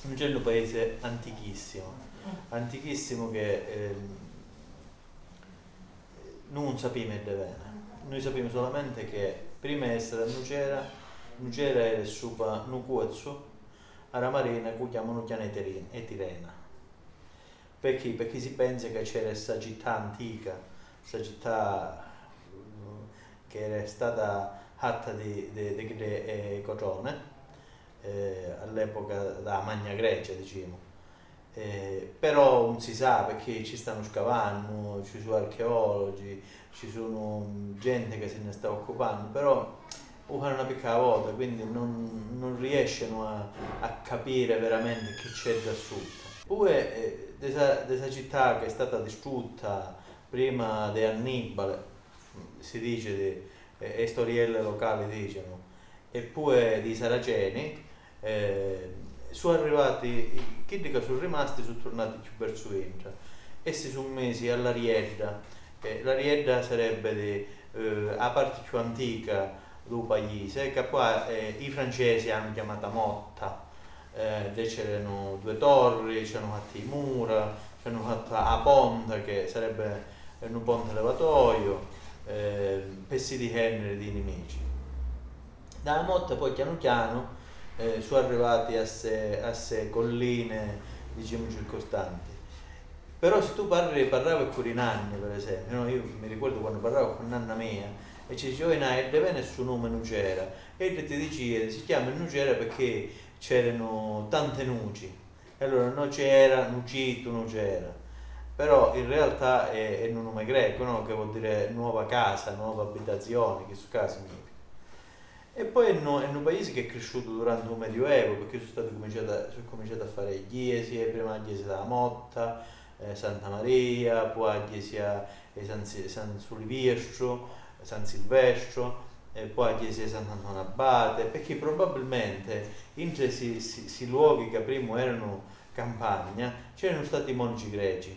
Un paese antichissimo, antichissimo che eh, non sappiamo bene. Noi sappiamo solamente che prima di essere Nucera, Nucera era supa Nucuzzo, a Ramarina, che chiamano e Tirena. Perché? Perché si pensa che c'era questa città antica, questa città che era stata fatta di, di, di, di eh, cotone eh, all'epoca da Magna Grecia diciamo. Eh, però non si sa perché ci stanno scavando ci sono archeologi ci sono gente che se ne sta occupando però fanno una piccola volta quindi non, non riescono a, a, capire veramente che c'è da sotto. Poi questa città che è stata distrutta prima di Annibale si dice di eh, storielle locali dicono, e poi di Saraceni, eh, sono arrivati, quelli che sono rimasti sono tornati più verso Indra e si sono messi alla Riedda, eh, la Riedda sarebbe di, eh, la parte più antica del paese, che poi i francesi hanno chiamata Motta, eh, c'erano due torri, c'erano fatti i mura, c'hanno fatto la ponte che sarebbe un ponte levatoio, eh, pezzi di Henry di nemici. Dalla motta poi piano piano eh, sono arrivati a queste colline diciamo circostanti. Però se tu parli, parlavi con i nanni per esempio, no? io mi ricordo quando parlavo con nanna mia e ci diceva in il suo nome Nucera e ti diceva si chiama Nucera perché c'erano tante nuci e allora non c'era, nucito, non c'era però in realtà è, è un nome greco, no? che vuol dire nuova casa, nuova abitazione, che su casa significa. E poi è, un paese che è cresciuto durante il Medioevo, perché sono stati cominciati a, sono cominciati a fare chiese, prima la chiesa della Motta, eh, Santa Maria, poi la chiesa di San, San Sulivestro, San Silvestro, e poi la chiesa di Sant'Antonio Abate, perché probabilmente in questi luoghi che prima erano campagna c'erano stati monci greci